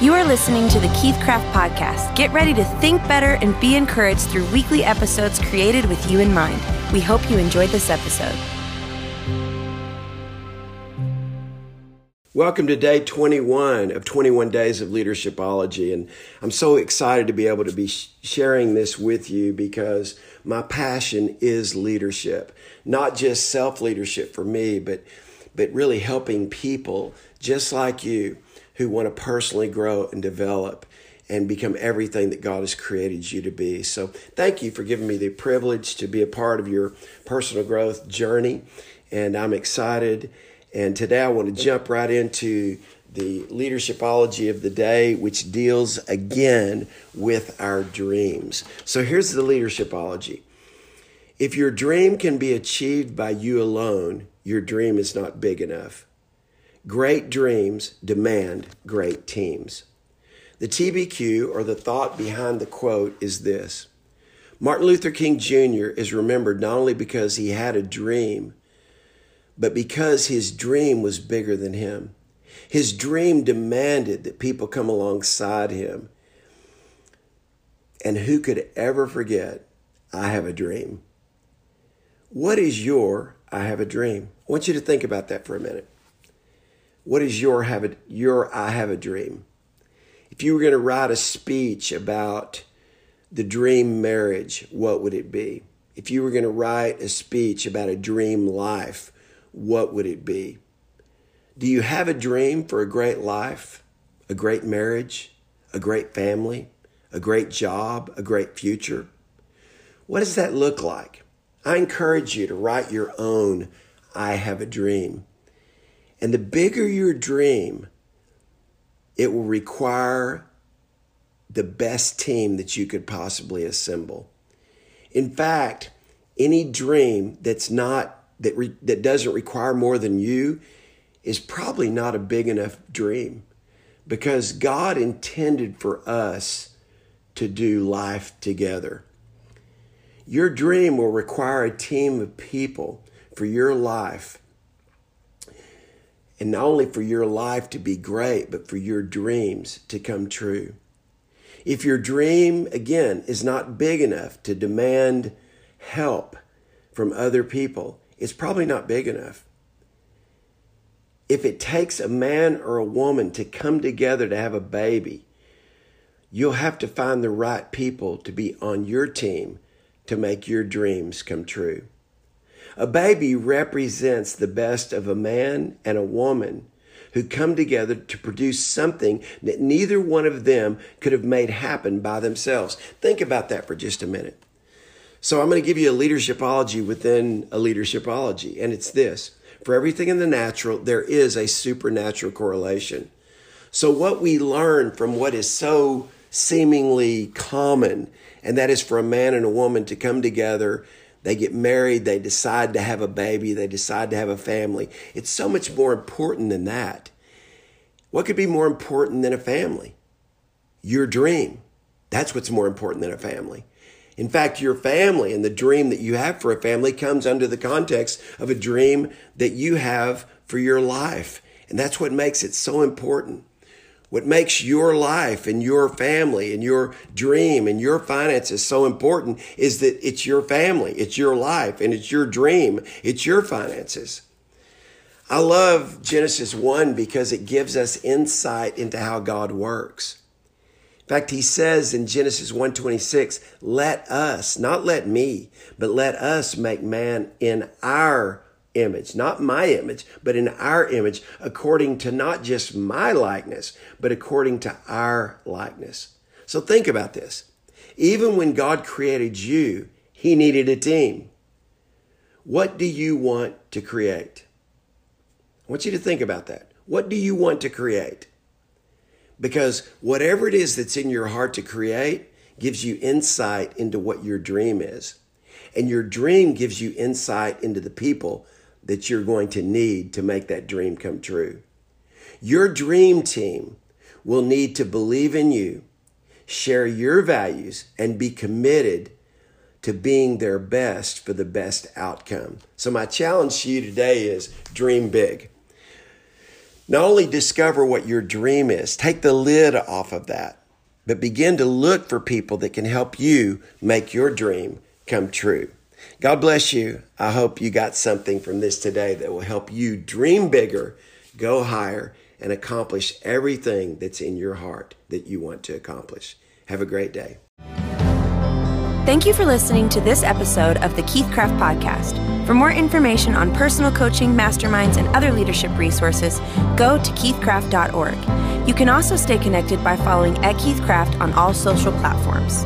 You are listening to the Keith Craft Podcast. Get ready to think better and be encouraged through weekly episodes created with you in mind. We hope you enjoyed this episode. Welcome to day 21 of 21 Days of Leadershipology. And I'm so excited to be able to be sharing this with you because my passion is leadership, not just self leadership for me, but, but really helping people just like you who want to personally grow and develop and become everything that God has created you to be. So, thank you for giving me the privilege to be a part of your personal growth journey. And I'm excited. And today I want to jump right into the leadershipology of the day, which deals again with our dreams. So, here's the leadershipology. If your dream can be achieved by you alone, your dream is not big enough. Great dreams demand great teams. The TBQ, or the thought behind the quote, is this Martin Luther King Jr. is remembered not only because he had a dream, but because his dream was bigger than him. His dream demanded that people come alongside him. And who could ever forget, I have a dream? What is your I have a dream? I want you to think about that for a minute. What is your have a, your I have a dream? If you were going to write a speech about the dream marriage, what would it be? If you were going to write a speech about a dream life, what would it be? Do you have a dream for a great life, a great marriage, a great family, a great job, a great future? What does that look like? I encourage you to write your own I have a dream. And the bigger your dream, it will require the best team that you could possibly assemble. In fact, any dream that's not that re, that doesn't require more than you is probably not a big enough dream because God intended for us to do life together. Your dream will require a team of people for your life and not only for your life to be great, but for your dreams to come true. If your dream, again, is not big enough to demand help from other people, it's probably not big enough. If it takes a man or a woman to come together to have a baby, you'll have to find the right people to be on your team to make your dreams come true. A baby represents the best of a man and a woman who come together to produce something that neither one of them could have made happen by themselves. Think about that for just a minute. So, I'm going to give you a leadershipology within a leadershipology, and it's this for everything in the natural, there is a supernatural correlation. So, what we learn from what is so seemingly common, and that is for a man and a woman to come together they get married, they decide to have a baby, they decide to have a family. It's so much more important than that. What could be more important than a family? Your dream. That's what's more important than a family. In fact, your family and the dream that you have for a family comes under the context of a dream that you have for your life. And that's what makes it so important. What makes your life and your family and your dream and your finances so important is that it's your family, it's your life, and it's your dream, it's your finances. I love Genesis 1 because it gives us insight into how God works. In fact, he says in Genesis 1:26, "Let us, not let me, but let us make man in our image, not my image, but in our image, according to not just my likeness, but according to our likeness. So think about this. Even when God created you, He needed a team. What do you want to create? I want you to think about that. What do you want to create? Because whatever it is that's in your heart to create gives you insight into what your dream is. And your dream gives you insight into the people that you're going to need to make that dream come true. Your dream team will need to believe in you, share your values, and be committed to being their best for the best outcome. So, my challenge to you today is dream big. Not only discover what your dream is, take the lid off of that, but begin to look for people that can help you make your dream come true. God bless you. I hope you got something from this today that will help you dream bigger, go higher, and accomplish everything that's in your heart that you want to accomplish. Have a great day. Thank you for listening to this episode of the Keith Craft Podcast. For more information on personal coaching, masterminds, and other leadership resources, go to keithcraft.org. You can also stay connected by following at Keith Craft on all social platforms.